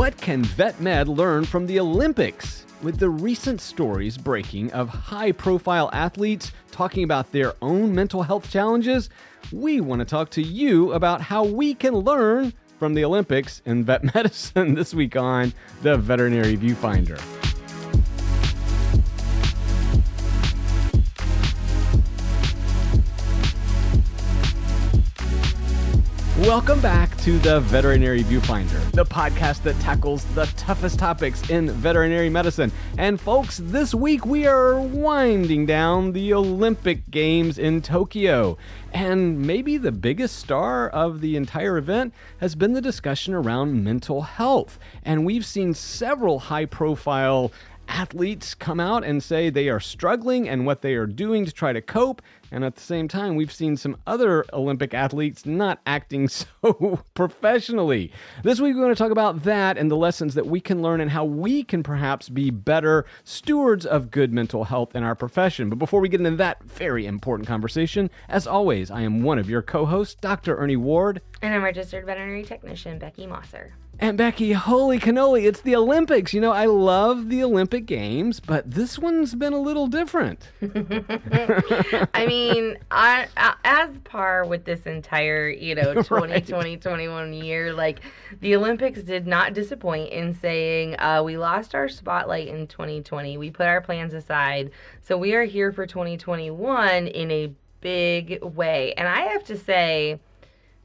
What can vet med learn from the Olympics? With the recent stories breaking of high profile athletes talking about their own mental health challenges, we want to talk to you about how we can learn from the Olympics in vet medicine this week on the Veterinary Viewfinder. Welcome back to the Veterinary Viewfinder, the podcast that tackles the toughest topics in veterinary medicine. And folks, this week we are winding down the Olympic Games in Tokyo. And maybe the biggest star of the entire event has been the discussion around mental health. And we've seen several high profile athletes come out and say they are struggling and what they are doing to try to cope. And at the same time, we've seen some other Olympic athletes not acting so professionally. This week, we're going to talk about that and the lessons that we can learn and how we can perhaps be better stewards of good mental health in our profession. But before we get into that very important conversation, as always, I am one of your co hosts, Dr. Ernie Ward. And I'm registered veterinary technician Becky Mosser. And Becky, holy cannoli, it's the Olympics. You know, I love the Olympic Games, but this one's been a little different. I mean, I, I, as par with this entire, you know, 2020 right. 21 year, like the Olympics did not disappoint in saying uh, we lost our spotlight in 2020. We put our plans aside. So we are here for 2021 in a big way. And I have to say,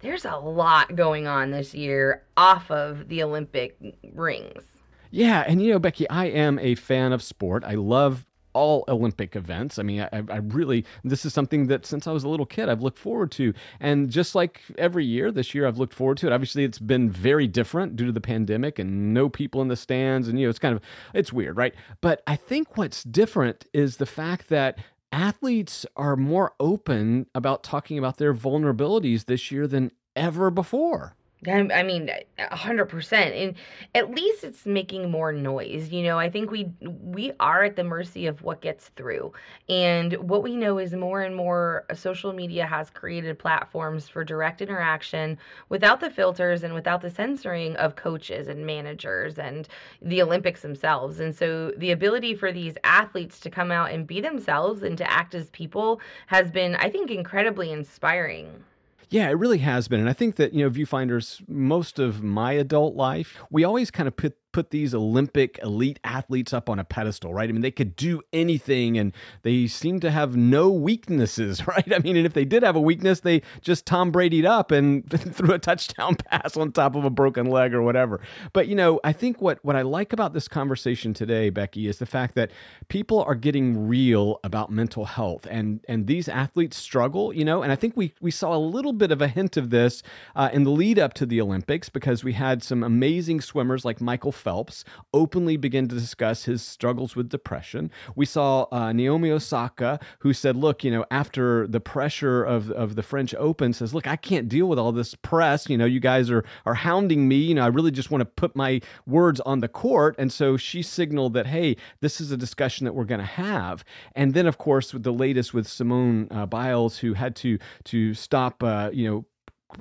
there's a lot going on this year off of the Olympic rings. Yeah, and you know, Becky, I am a fan of sport. I love all Olympic events. I mean, I, I, really, this is something that since I was a little kid, I've looked forward to. And just like every year, this year I've looked forward to it. Obviously, it's been very different due to the pandemic and no people in the stands. And, you know, it's kind of, it's weird, right? But I think what's different is the fact that athletes are more open about talking about their vulnerabilities this year than ever before. I mean, hundred percent, and at least it's making more noise. You know, I think we we are at the mercy of what gets through, and what we know is more and more social media has created platforms for direct interaction without the filters and without the censoring of coaches and managers and the Olympics themselves. And so, the ability for these athletes to come out and be themselves and to act as people has been, I think, incredibly inspiring. Yeah, it really has been. And I think that, you know, viewfinders, most of my adult life, we always kind of put put these Olympic elite athletes up on a pedestal, right? I mean, they could do anything and they seem to have no weaknesses, right? I mean, and if they did have a weakness, they just Tom Brady'd up and threw a touchdown pass on top of a broken leg or whatever. But, you know, I think what, what I like about this conversation today, Becky, is the fact that people are getting real about mental health and, and these athletes struggle, you know, and I think we, we saw a little bit of a hint of this uh, in the lead up to the Olympics because we had some amazing swimmers like Michael Phelps openly begin to discuss his struggles with depression. We saw uh, Naomi Osaka, who said, Look, you know, after the pressure of, of the French Open, says, Look, I can't deal with all this press. You know, you guys are, are hounding me. You know, I really just want to put my words on the court. And so she signaled that, hey, this is a discussion that we're going to have. And then, of course, with the latest with Simone uh, Biles, who had to to stop, uh, you know,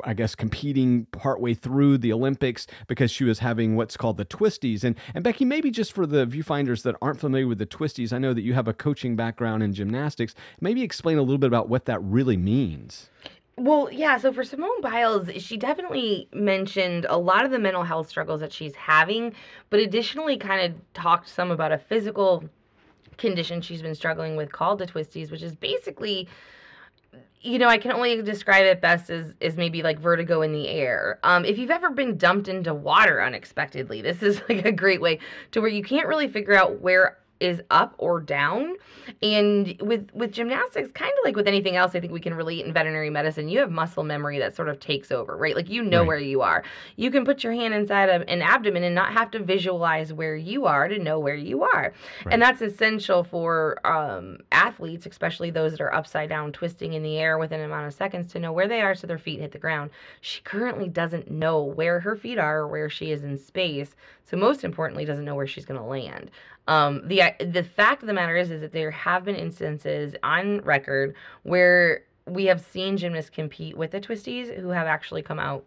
I guess competing partway through the Olympics because she was having what's called the twisties. And and Becky, maybe just for the viewfinders that aren't familiar with the twisties, I know that you have a coaching background in gymnastics. Maybe explain a little bit about what that really means. Well, yeah. So for Simone Biles, she definitely mentioned a lot of the mental health struggles that she's having, but additionally, kind of talked some about a physical condition she's been struggling with called the twisties, which is basically you know, I can only describe it best as is maybe like vertigo in the air. Um, if you've ever been dumped into water unexpectedly, this is like a great way to where you can't really figure out where is up or down. And with with gymnastics, kind of like with anything else, I think we can relate in veterinary medicine. You have muscle memory that sort of takes over, right? Like you know right. where you are. You can put your hand inside of an abdomen and not have to visualize where you are to know where you are. Right. And that's essential for um, athletes, especially those that are upside down, twisting in the air within an amount of seconds to know where they are so their feet hit the ground. She currently doesn't know where her feet are or where she is in space. So most importantly, doesn't know where she's going to land. Um, the the fact of the matter is, is that there have been instances on record where we have seen gymnasts compete with the twisties who have actually come out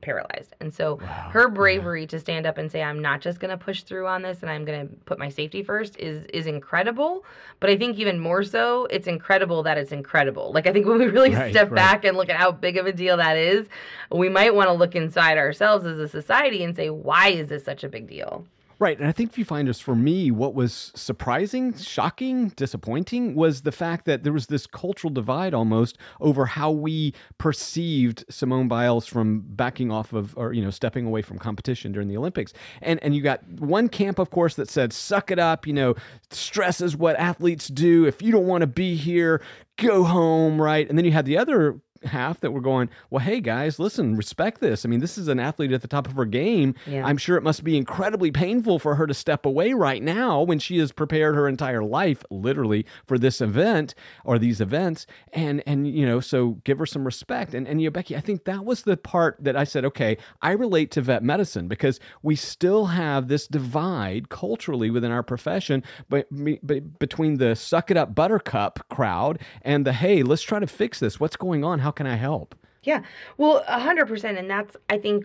paralyzed. And so Wow. her bravery to stand up and say I'm not just going to push through on this and I'm going to put my safety first is is incredible. But I think even more so, it's incredible that it's incredible. Like I think when we really Right, step right. back and look at how big of a deal that is, we might want to look inside ourselves as a society and say why is this such a big deal? Right. And I think viewfinders, for me, what was surprising, shocking, disappointing was the fact that there was this cultural divide almost over how we perceived Simone Biles from backing off of or, you know, stepping away from competition during the Olympics. And and you got one camp, of course, that said, suck it up, you know, stress is what athletes do. If you don't want to be here, go home, right? And then you had the other half that were going, well, hey guys, listen, respect this. I mean, this is an athlete at the top of her game. Yeah. I'm sure it must be incredibly painful for her to step away right now when she has prepared her entire life, literally, for this event or these events. And and you know, so give her some respect. And and you know, Becky, I think that was the part that I said, okay, I relate to vet medicine because we still have this divide culturally within our profession, but, but between the suck it up buttercup crowd and the hey, let's try to fix this. What's going on? How can I help? Yeah. Well, a hundred percent, and that's I think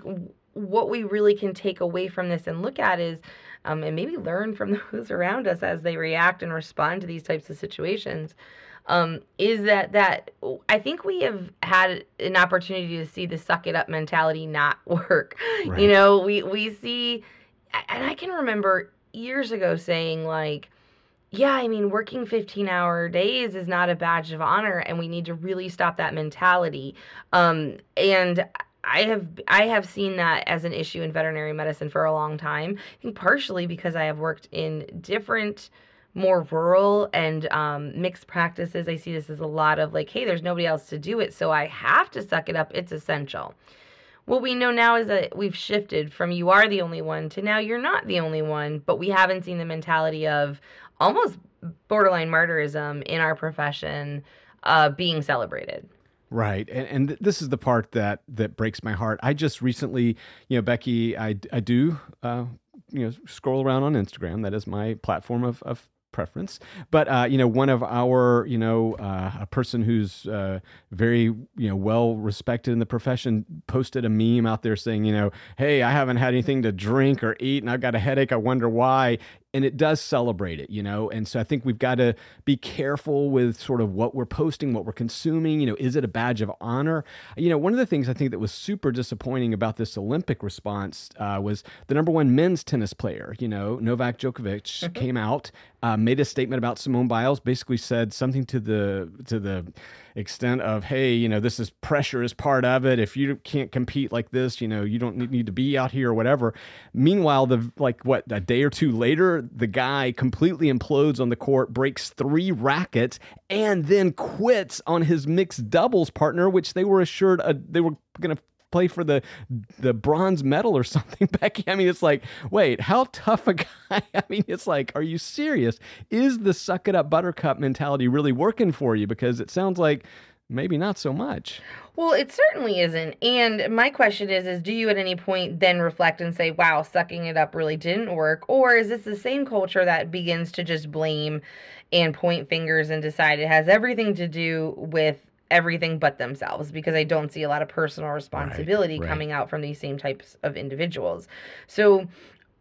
what we really can take away from this and look at is, um, and maybe learn from those around us as they react and respond to these types of situations. Um, is that that I think we have had an opportunity to see the suck it up mentality not work. Right. You know, we we see, and I can remember years ago saying like yeah, I mean, working 15 hour days is not a badge of honor, and we need to really stop that mentality. Um, and I have I have seen that as an issue in veterinary medicine for a long time. I think partially because I have worked in different, more rural and um, mixed practices. I see this as a lot of like, hey, there's nobody else to do it, so I have to suck it up. It's essential. What we know now is that we've shifted from you are the only one to now you're not the only one, but we haven't seen the mentality of almost borderline martyrism in our profession uh, being celebrated. Right, and, and th- this is the part that that breaks my heart. I just recently, you know, Becky, I I do, uh, you know, scroll around on Instagram. That is my platform of of preference. But uh, you know, one of our, you know, uh, a person who's uh, very, you know, well respected in the profession posted a meme out there saying, you know, hey, I haven't had anything to drink or eat, and I've got a headache. I wonder why. And it does celebrate it, you know. And so I think we've got to be careful with sort of what we're posting, what we're consuming. You know, is it a badge of honor? You know, one of the things I think that was super disappointing about this Olympic response uh, was the number one men's tennis player. You know, Novak Djokovic came out, uh, made a statement about Simone Biles, basically said something to the to the extent of, hey, you know, this is pressure is part of it. If you can't compete like this, you know, you don't need, to be out here or whatever. Meanwhile, the like what a day or two later, the guy completely implodes on the court, breaks three rackets, and then quits on his mixed doubles partner, which they were assured uh, they were going to play for the the bronze medal or something Becky I mean it's like wait how tough a guy I mean it's like are you serious is the suck it up buttercup mentality really working for you because it sounds like maybe not so much Well, it certainly isn't. And my question is is do you at any point then reflect and say, "Wow, sucking it up really didn't work?" Or is this the same culture that begins to just blame and point fingers and decide it has everything to do with everything but themselves because I don't see a lot of personal responsibility right. coming out from these same types of individuals. So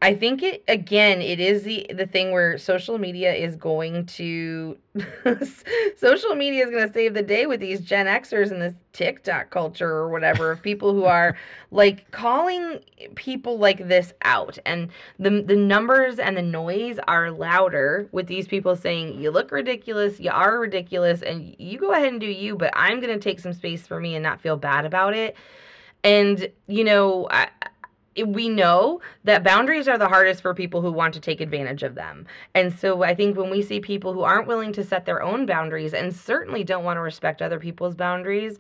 I think it again it is the the thing where social media is going to social media is going to save the day with these Gen Xers and this TikTok culture or whatever of people who are like calling people like this out and the the numbers and the noise are louder with these people saying you look ridiculous, you are ridiculous and you go ahead and do you but I'm going to take some space for me and not feel bad about it. And you know, I we know that boundaries are the hardest for people who want to take advantage of them. And so I think when we see people who aren't willing to set their own boundaries and certainly don't want to respect other people's boundaries,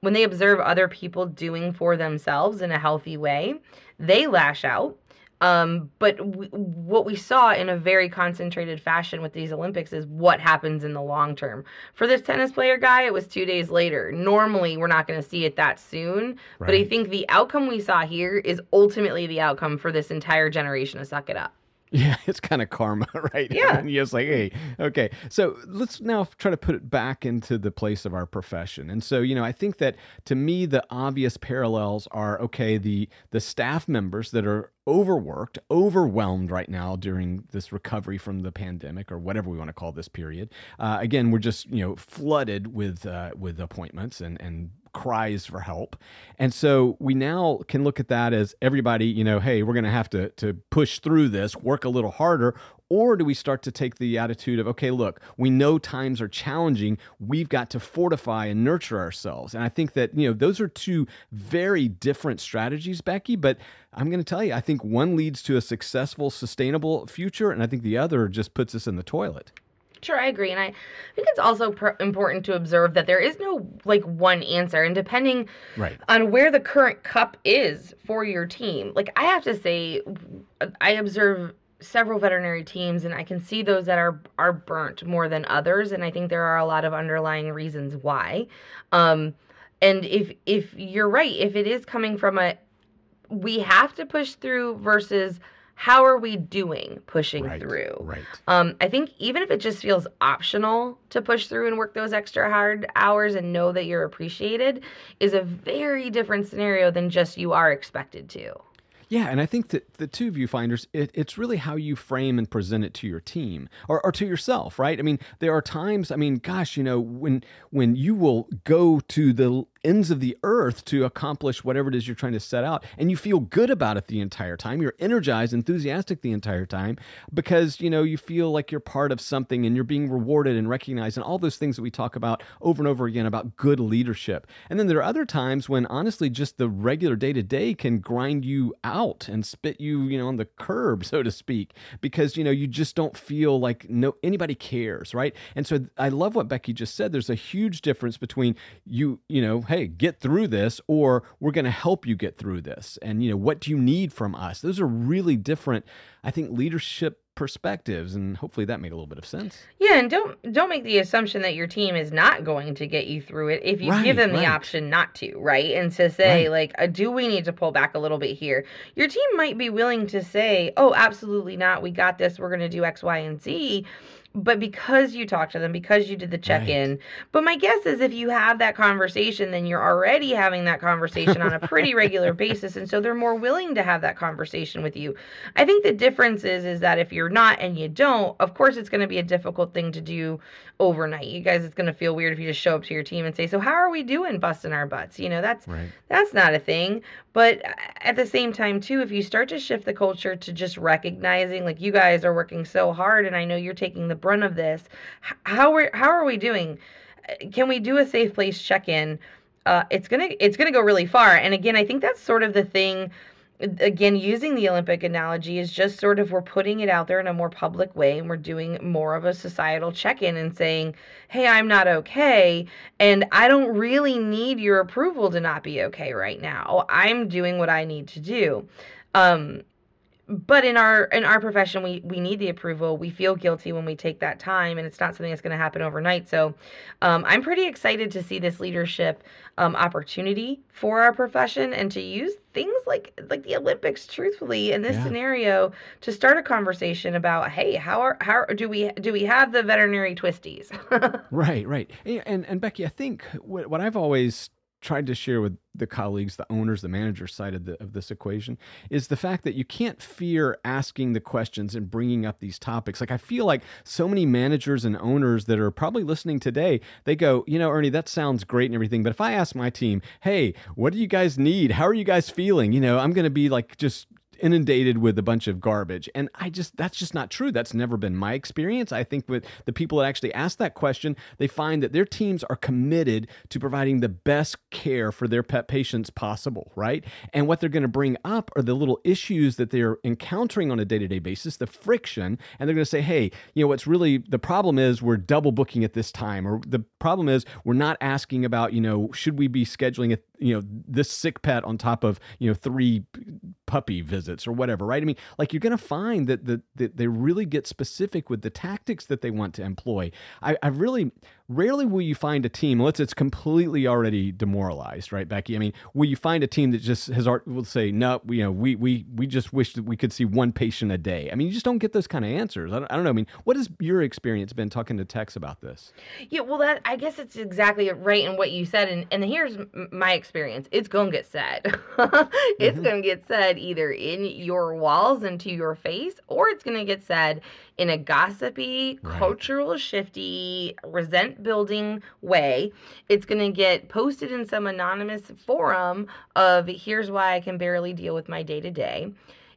when they observe other people doing for themselves in a healthy way, they lash out. Um, but w- what we saw in a very concentrated fashion with these Olympics is what happens in the long term. For this tennis player guy, it was two days later. Normally, we're not going to see it that soon. But I think the outcome we saw here is ultimately the outcome for this entire generation of Suck It Up. Yeah, it's kind of karma, right? Yeah. And you're just like, hey, okay. So let's now try to put it back into the place of our profession. And so, you know, I think that to me, the obvious parallels are okay, the the staff members that are overworked, overwhelmed right now during this recovery from the pandemic or whatever we want to call this period. Uh, again, we're just you know flooded with uh, with appointments and and cries for help. And so we now can look at that as everybody, you know, hey, we're going to have to to push through this, work a little harder, or do we start to take the attitude of, okay, look, we know times are challenging. We've got to fortify and nurture ourselves. And I think that, you know, those are two very different strategies, Becky. But I'm going to tell you, I think one leads to a successful, sustainable future. And I think the other just puts us in the toilet. Sure, I agree. And I think it's also pr- important to observe that there is no like one answer. And depending Right. on where the current cup is for your team, like I have to say, I observe several veterinary teams and I can see those that are are burnt more than others and I think there are a lot of underlying reasons why. Um and if if you're right, if it is coming from a we have to push through versus how are we doing pushing Right. through? Right. Um, I think even if it just feels optional to push through and work those extra hard hours and know that you're appreciated is a very different scenario than just you are expected to. Yeah, and I think that the two viewfinders, it, it's really how you frame and present it to your team or, or to yourself, right? I mean, there are times, I mean, gosh, you know, when when you will go to the ends of the earth to accomplish whatever it is you're trying to set out, and you feel good about it the entire time. You're energized, enthusiastic the entire time because you know you feel like you're part of something and you're being rewarded and recognized, and all those things that we talk about over and over again about good leadership. And then there are other times when honestly, just the regular day to day can grind you out and spit you, you know, on the curb, so to speak, because you know you just don't feel like no anybody cares, right? And so I love what Becky just said. There's a huge difference between you, you know, hey, get through this, or we're going to help you get through this, and you know, what do you need from us? Those are really different, I think, leadership perspectives, and hopefully that made a little bit of sense. Yeah, and don't don't make the assumption that your team is not going to get you through it if you Right, give them the option not to, right? And to say Right. like, uh, do we need to pull back a little bit here? Your team might be willing to say, "Oh, absolutely not. We got this. We're going to do X, Y, and Z." But because you talked to them, because you did the check-in, but my guess is if you have that conversation, then you're already having that conversation on a pretty regular basis, and so they're more willing to have that conversation with you. I think the difference is is that if you're not and you don't, of course it's going to be a difficult thing to do overnight. You guys, it's going to feel weird if you just show up to your team and say, "So how are we doing, busting our butts?" You know, that's Right. that's not a thing. But uh, at the same time, too, if you start to shift the culture to just recognizing, like you guys are working so hard, and I know you're taking the brunt of this. How are how are we doing? Uh, Can we do a safe place check in? Uh, it's gonna it's gonna go really far. And again, I think that's sort of the thing. Again, using the Olympic analogy is just sort of we're putting it out there in a more public way, and we're doing more of a societal check in and saying, "Hey, I'm not okay." and I don't really need your approval to not be okay right now. I'm doing what I need to do. Um, but in our in our profession, we we need the approval. We feel guilty when we take that time, and it's not something that's going to happen overnight. So, um, I'm pretty excited to see this leadership um, opportunity for our profession and to use things like like the Olympics, truthfully, in this Yeah. scenario, to start a conversation about, hey, how are how do we do we have the veterinary twisties? Right, right. And and, and Becky, I think what, what I've always tried to share with the colleagues, the owners, the managers side of, the, of this equation is the fact that you can't fear asking the questions and bringing up these topics. Like I feel like so many managers and owners that are probably listening today, they go, you know, Ernie, that sounds great and everything, but if I ask my team, hey, what do you guys need? How are you guys feeling? You know, I'm going to be like just inundated with a bunch of garbage. And I just, that's just not true. That's never been my experience. I think with the people that actually ask that question, they find that their teams are committed to providing the best care for their pet patients possible, right? And what they're going to bring up are the little issues that they're encountering on a day to day basis, the friction. And they're going to say, hey, you know, what's really the problem is we're double booking at this time, or the problem is we're not asking about, you know, should we be scheduling it you know this sick pet on top of you know three puppy visits or whatever right? I mean like you're going to find that, that that they really get specific with the tactics that they want to employ. I, I really rarely will you find a team unless it's completely already demoralized right becky? I mean will you find a team that just has art will say no you know we we we just wish that we could see one patient a day. I mean you just don't get those kind of answers. I don't, I don't know. I mean what has your experience been talking to techs about this? Yeah well that i guess it's exactly right in what you said and, and here's my experience. It's gonna get said. It's mm-hmm. gonna get said either in your walls and to your face or it's gonna get said in a gossipy, right. cultural shifty, resent building way. It's going to get posted in some anonymous forum of here's why I can barely deal with my day to day.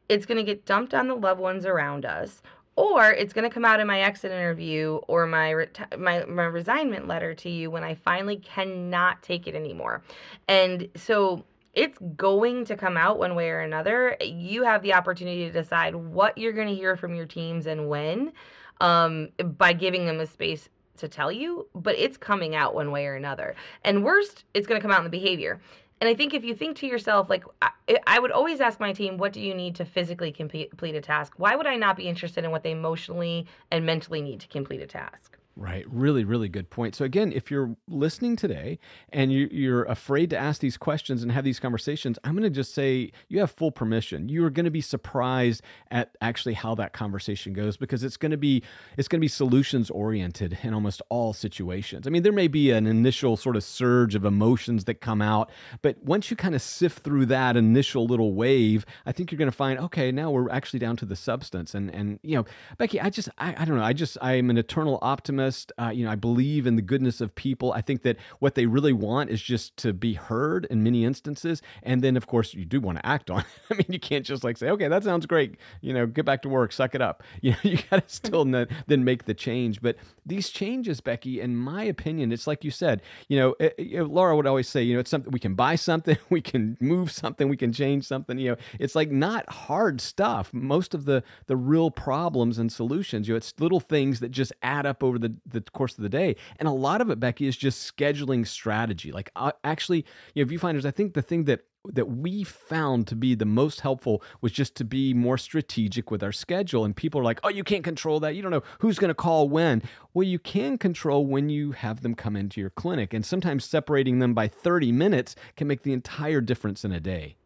It's going to get dumped on the loved ones around us or it's going to come out in my exit interview or my, reti- my my resignment letter to you when I finally cannot take it anymore. And so it's going to come out one way or another. You have the opportunity to decide what you're going to hear from your teams and when um, by giving them a space to tell you, but it's coming out one way or another. And worst, it's going to come out in the behavior. And I think if you think to yourself, like, I, I, would always ask my team, what do you need to physically complete, complete a task? Why would I not be interested in what they emotionally and mentally need to complete a task? Right. Really, really good point. So, again, if you're listening today and you, are afraid to ask these questions and have these conversations, I'm going to just say you have full permission. You are going to be surprised at actually how that conversation goes because it's going to be it's going to be solutions oriented in almost all situations. I mean, there may be an initial sort of surge of emotions that come out, but once you kind of sift through that initial little wave, I think you're going to find, okay, now we're actually down to the substance. And and you know, Becky, I just I, I don't know. I just I'm an eternal optimist optimist. Uh, you know, I believe in the goodness of people. I think that what they really want is just to be heard in many instances. And then, of course, you do want to act on it. I mean, you can't just like say, okay, that sounds great. You know, get back to work, suck it up. You know, you got to still then make the change. But these changes, Becky, in my opinion, it's like you said, you know, it, it, Laura would always say, you know, it's something we can buy something, we can move something, we can change something. You know, it's like not hard stuff. Most of the the real problems and solutions, you know, it's little things that just add up over the the course of the day. And a lot of it, Becky, is just scheduling strategy. Like uh, actually, you know, viewfinders, I think the thing that that we found to be the most helpful was just to be more strategic with our schedule. And people are like, oh, you can't control that. You don't know who's going to call when. Well, you can control when you have them come into your clinic. And sometimes separating them by 30 minutes can make the entire difference in a day.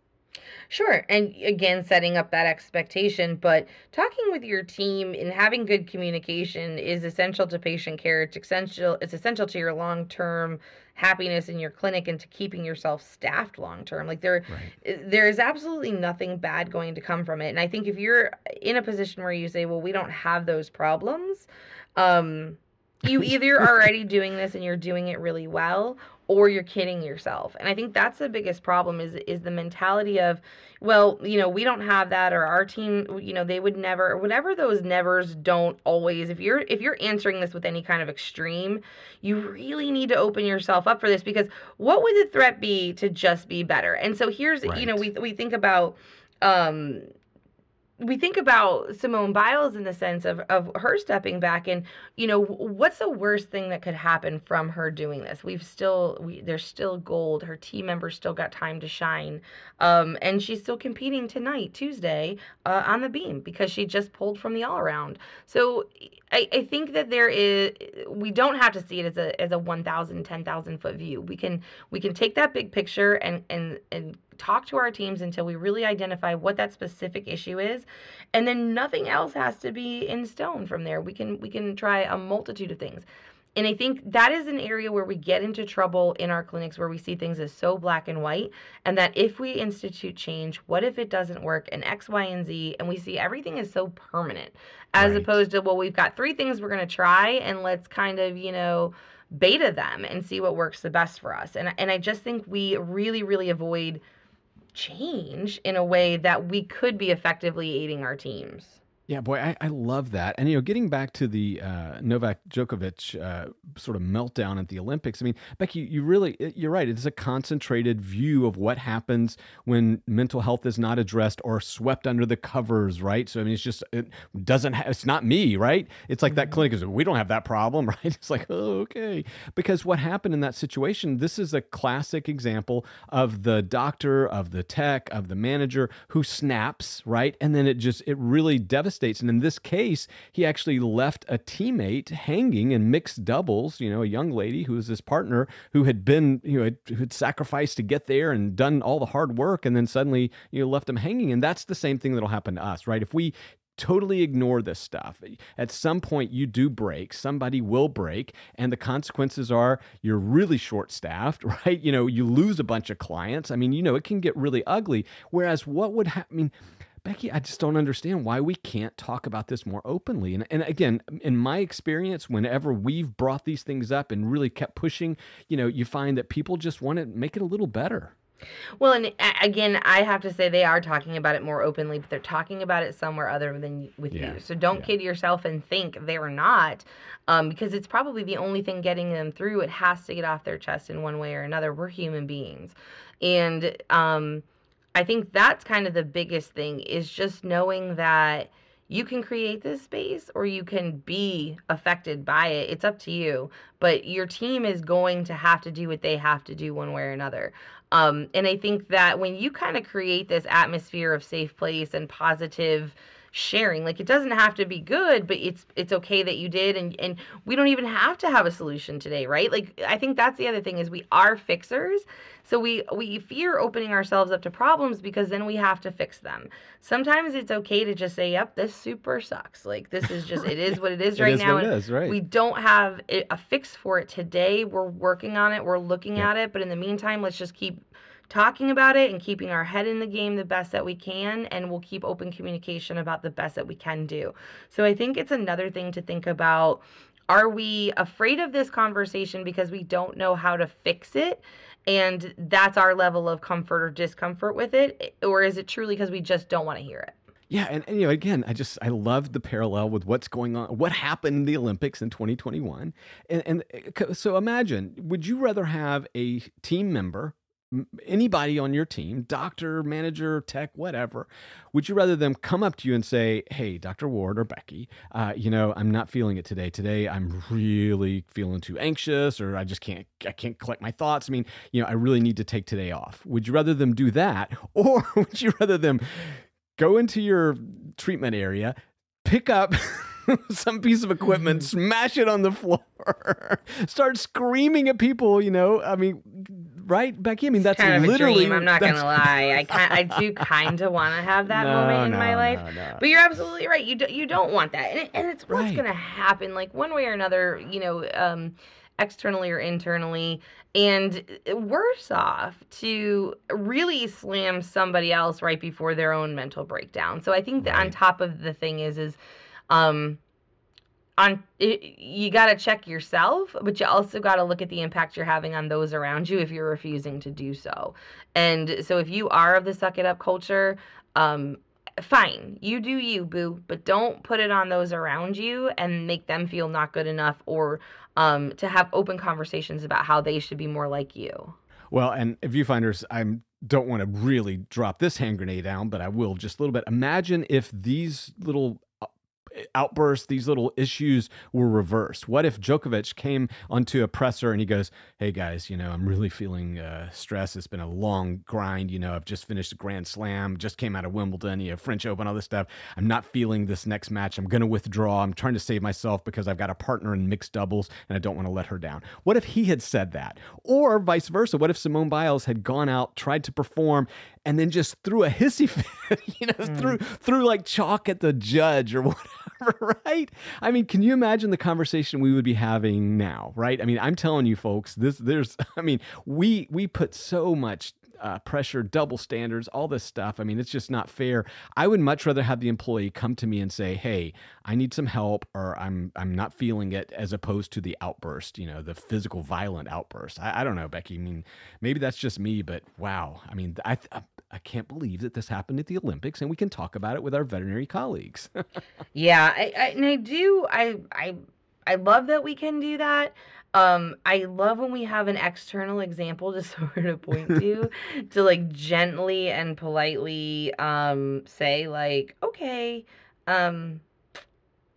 Sure. And again, setting up that expectation, but talking with your team and having good communication is essential to patient care. It's essential it's essential to your long-term happiness in your clinic and to keeping yourself staffed long term. Like there right. Eh, there is absolutely nothing bad going to come from it. And I think if you're in a position where you say, "Well, we don't have those problems," um you either are already doing this and you're doing it really well or you're kidding yourself. And I think that's the biggest problem is is the mentality of, well, you know, we don't have that or our team, you know, they would never or whatever those nevers don't always if you're if you're answering this with any kind of extreme, you really need to open yourself up for this because what would the threat be to just be better? And so here's, right. you know, we we think about um we think about Simone Biles in the sense of, of her stepping back and you know what's the worst thing that could happen from her doing this? We've still we, there's still gold. Her team members still got time to shine. Um, and she's still competing tonight Tuesday uh, on the beam because she just pulled from the all around so I, I think that there is we don't have to see it as a as a 1000 10000 foot view. We can we can take that big picture and and and talk to our teams until we really identify what that specific issue is. And then nothing else has to be in stone from there. We can we can try a multitude of things and I think that is an area where we get into trouble in our clinics where we see things as so black and white. And that if we institute change, what if it doesn't work and X, Y, and Z? And we see everything is so permanent as right. opposed to, well, we've got three things we're going to try and let's kind of, you know, beta them and see what works the best for us. And, and I just think we really, really avoid change in a way that we could be effectively aiding our teams. Yeah, boy, I, I love that. And, you know, getting back to the uh, Novak Djokovic uh, sort of meltdown at the Olympics, I mean, Becky, you really, you're right. It's a concentrated view of what happens when mental health is not addressed or swept under the covers, right? So, I mean, it's just, it doesn't, ha- it's not me, right? It's like that clinic is, we don't have that problem, right? It's like, oh, okay. Because what happened in that situation, this is a classic example of the doctor, of the tech, of the manager who snaps, right? And then it just, it really devastates States. And in this case, he actually left a teammate hanging in mixed doubles, you know, a young lady who was his partner who had been, you know, had, had sacrificed to get there and done all the hard work and then suddenly, you know, left him hanging. And that's the same thing that'll happen to us, right? If we totally ignore this stuff. At some point, you do break, somebody will break, and the consequences are you're really short staffed, right? You know, you lose a bunch of clients. I mean, you know, it can get really ugly. Whereas, what would happen? I mean, Becky, I just don't understand why we can't talk about this more openly. And, and again, in my experience, whenever we've brought these things up and really kept pushing, you know, you find that people just want to make it a little better. Well, and again, I have to say they are talking about it more openly, but they're talking about it somewhere other than with yeah. you. So don't yeah. kid yourself and think they're not, um, because it's probably the only thing getting them through. It has to get off their chest in one way or another. We're human beings, and um, I think that's kind of the biggest thing is just knowing that you can create this space or you can be affected by it. It's up to you. But your team is going to have to do what they have to do one way or another. Um, and I think that when you kind of create this atmosphere of safe place and positive sharing. Like it doesn't have to be good but it's it's okay that you did and and we don't even have to have a solution today right? Like i think that's the other thing is we are fixers so we we fear opening ourselves up to problems because then we have to fix them. Sometimes it's okay to just say yep this super sucks. Like this is just it is what it is right it is now what it is, right. we don't have a fix for it today. We're working on it. We're looking at it. But in the meantime let's just keep talking about it and keeping our head in the game the best that we can and we'll keep open communication about the best that we can do. So i think it's another thing to think about are we afraid of this conversation because we don't know how to fix it? And that's our level of comfort or discomfort with it or is it truly because we just don't want to hear it? Yeah, and, and, you know, again, I just I love the parallel with what's going on, what happened in the Olympics in 2021, and and uh, so imagine, would you rather have a team member anybody on your team, doctor, manager, tech, whatever, would you rather them come up to you and say, "Hey, Dr. Ward or Becky, uh, you know, I'm not feeling it today. Today, I'm really feeling too anxious, or I just can't, I can't collect my thoughts. I mean, you know, I really need to take today off." Would you rather them do that, or would you rather them go into your treatment area, pick up some piece of equipment, mm-hmm. smash it on the floor, start screaming at people, you know? I mean, right, Becky? I mean, that's kind of literally. I'm not gonna lie. I kind, I do kind of want to have that no, moment in no, my life. No, but you're absolutely right. You do, you don't want that, and, it, and it's what's right. gonna happen, like one way or another. You know. Um, externally or internally and worse off to really slam somebody else right before their own mental breakdown so i think that right. on top of the thing is is um on you got to check yourself but you also got to look at the impact you're having on those around you if you're refusing to do so and so if you are of the suck it up culture um fine you do you boo but don't put it on those around you and make them feel not good enough or um to have open conversations about how they should be more like you well and viewfinders i'm don't want to really drop this hand grenade down, but I will just a little bit. Imagine if these little outbursts, these little issues were reversed? What if Djokovic came onto a presser and he goes, "Hey guys, you know, I'm really feeling uh, stress. It's been a long grind. You know, I've just finished a Grand Slam, just came out of Wimbledon, you know, French Open, all this stuff. I'm not feeling this next match. I'm going to withdraw. I'm trying to save myself because I've got a partner in mixed doubles and I don't want to let her down." What if he had said that, or vice versa? What if Simone Biles had gone out, tried to perform, and then just threw a hissy fit, you know, mm. threw threw like chalk at the judge or whatever, right? I mean, can you imagine the conversation we would be having now, right? I mean, I'm telling you folks, this there's I mean, we we put so much uh, pressure, double standards, all this stuff. I mean, it's just not fair. I would much rather have the employee come to me and say, "Hey, I need some help," or "I'm I'm not feeling it," as opposed to the outburst. You know, the physical, violent outburst. I, I don't know, Becky. I mean, maybe that's just me, but wow. I mean, I, I can't believe that this happened at the Olympics, and we can talk about it with our veterinary colleagues. yeah, I, I, and I do. I I I love that we can do that. Um, I love when we have an external example to sort of point to, to like gently and politely um, say like, okay, um,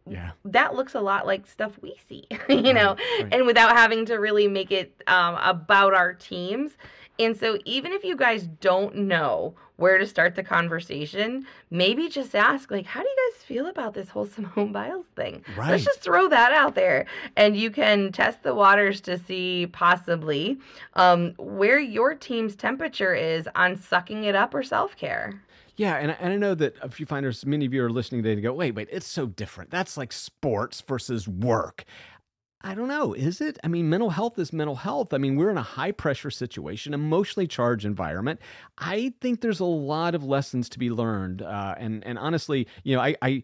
yeah, that looks a lot like stuff we see, you know, right. and without having to really make it um, about our teams. And so, even if you guys don't know where to start the conversation, maybe just ask, like, how do you guys feel about this whole Simone Biles thing? Right. Let's just throw that out there. And you can test the waters to see possibly um, where your team's temperature is on sucking it up or self care. Yeah, and, and I know that if you find there's many of you are listening today to go, wait, wait, it's so different. That's like sports versus work. I don't know. Is it? I mean, mental health is mental health. I mean, we're in a high pressure situation, emotionally charged environment. I think there's a lot of lessons to be learned. Uh, and and honestly, you know, I, I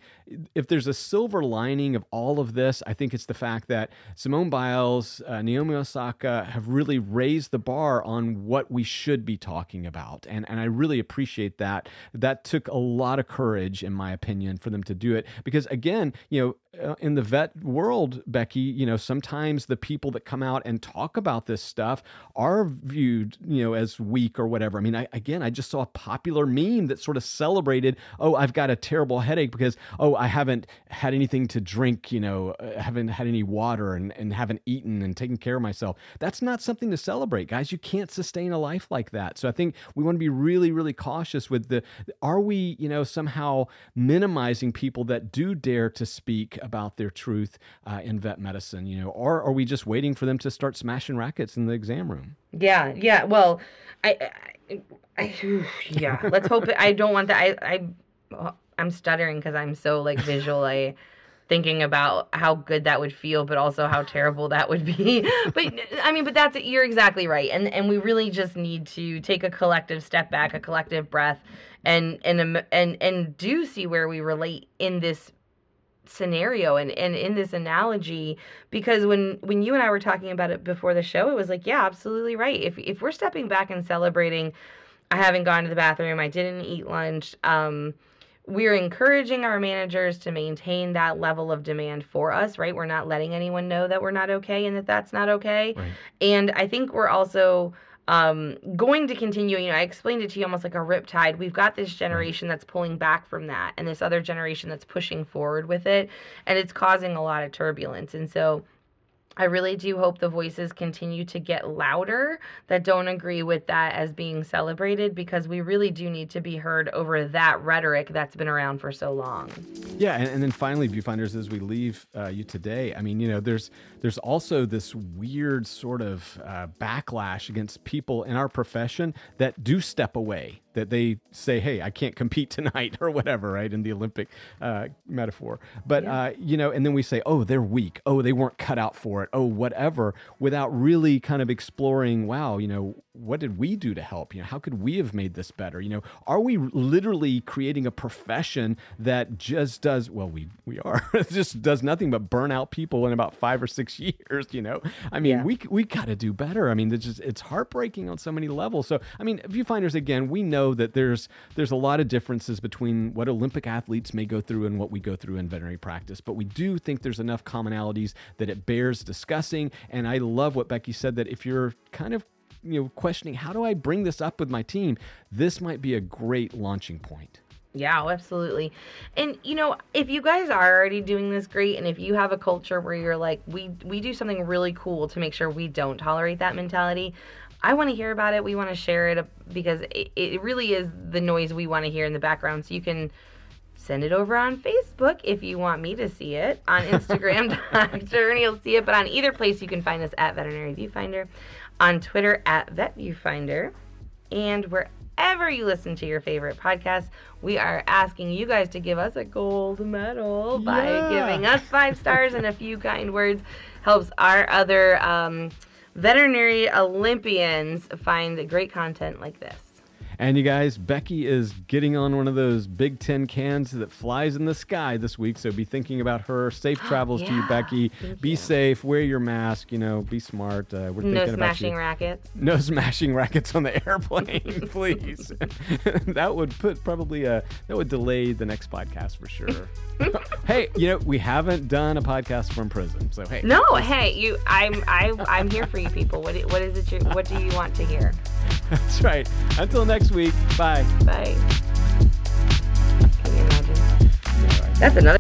if there's a silver lining of all of this, I think it's the fact that Simone Biles, uh, Naomi Osaka have really raised the bar on what we should be talking about. And and I really appreciate that. That took a lot of courage, in my opinion, for them to do it. Because again, you know, uh, in the vet world, Becky, you know, sometimes the people that come out and talk about this stuff are viewed, you know, as weak or whatever. I mean, I, again, I just saw a popular meme that sort of celebrated, oh, I've got a terrible headache because, oh, I haven't had anything to drink, you know, uh, haven't had any water and, and haven't eaten and taken care of myself. That's not something to celebrate, guys. You can't sustain a life like that. So I think we want to be really, really cautious with the, are we, you know, somehow minimizing people that do dare to speak about their truth uh, in vet medicine, you know, or are we just waiting for them to start smashing rackets in the exam room? Yeah, yeah. Well, I, I, I yeah. Let's hope. I don't want that. I, I, uh, I'm stuttering because I'm so like visually thinking about how good that would feel, but also how terrible that would be. but I mean, but that's you're exactly right, and and we really just need to take a collective step back, a collective breath, and and and and do see where we relate in this scenario and, and in this analogy because when when you and I were talking about it before the show it was like yeah absolutely right. If if we're stepping back and celebrating I haven't gone to the bathroom I didn't eat lunch um we're encouraging our managers to maintain that level of demand for us right? We're not letting anyone know that we're not okay and that that's not okay. Right. and I think we're also um, going to continue. You know, I explained it to you almost like a riptide. We've got this generation that's pulling back from that, and this other generation that's pushing forward with it, and it's causing a lot of turbulence. And so, I really do hope the voices continue to get louder that don't agree with that as being celebrated because we really do need to be heard over that rhetoric that's been around for so long. Yeah, and, and then finally, viewfinders, as we leave uh, you today, I mean, you know, there's there's also this weird sort of uh, backlash against people in our profession that do step away that they say, "Hey, I can't compete tonight" or whatever, right? In the Olympic uh, metaphor, but yeah. uh, you know, and then we say, "Oh, they're weak. Oh, they weren't cut out for it. Oh, whatever," without really kind of exploring, "Wow, you know, what did we do to help? You know, how could we have made this better? You know, are we literally creating a profession that just does well? We we are just does nothing but burn out people in about five or six years. You know, I mean, yeah. we we got to do better. I mean, it's just it's heartbreaking on so many levels. So, I mean, viewfinders again, we know that there's there's a lot of differences between what Olympic athletes may go through and what we go through in veterinary practice, but we do think there's enough commonalities that it bears discussing. And I love what Becky said that if you're kind of you know questioning how do I bring this up with my team, this might be a great launching point. Yeah, oh, absolutely. And you know, if you guys are already doing this great and if you have a culture where you're like we we do something really cool to make sure we don't tolerate that mentality, I want to hear about it. We want to share it uh, because it, it really is the noise we want to hear in the background. So you can send it over on Facebook if you want me to see it. On Instagram, Dr. Ernie will see it. But on either place, you can find us at Veterinary Viewfinder. On Twitter, at Vet Viewfinder. And wherever you listen to your favorite podcast, we are asking you guys to give us a gold medal by giving us five stars and a few kind words. Helps our other... Um, veterinary Olympians find great content like this. And you guys, Becky is getting on one of those big tin cans that flies in the sky this week. So be thinking about her. Safe travels to you, Becky. thank Be you. safe. Wear your mask. You know, be smart. Uh, we're No thinking about smashing you. rackets. No smashing rackets on the airplane, please. that would put probably a that would delay the next podcast for sure. hey, you know we haven't done a podcast from prison, so hey, No, hey, you. I'm. I, I'm here for you people. What? What is it? You, what do you want to hear? that's right. Until next week, bye. Bye. Can you imagine? That's another.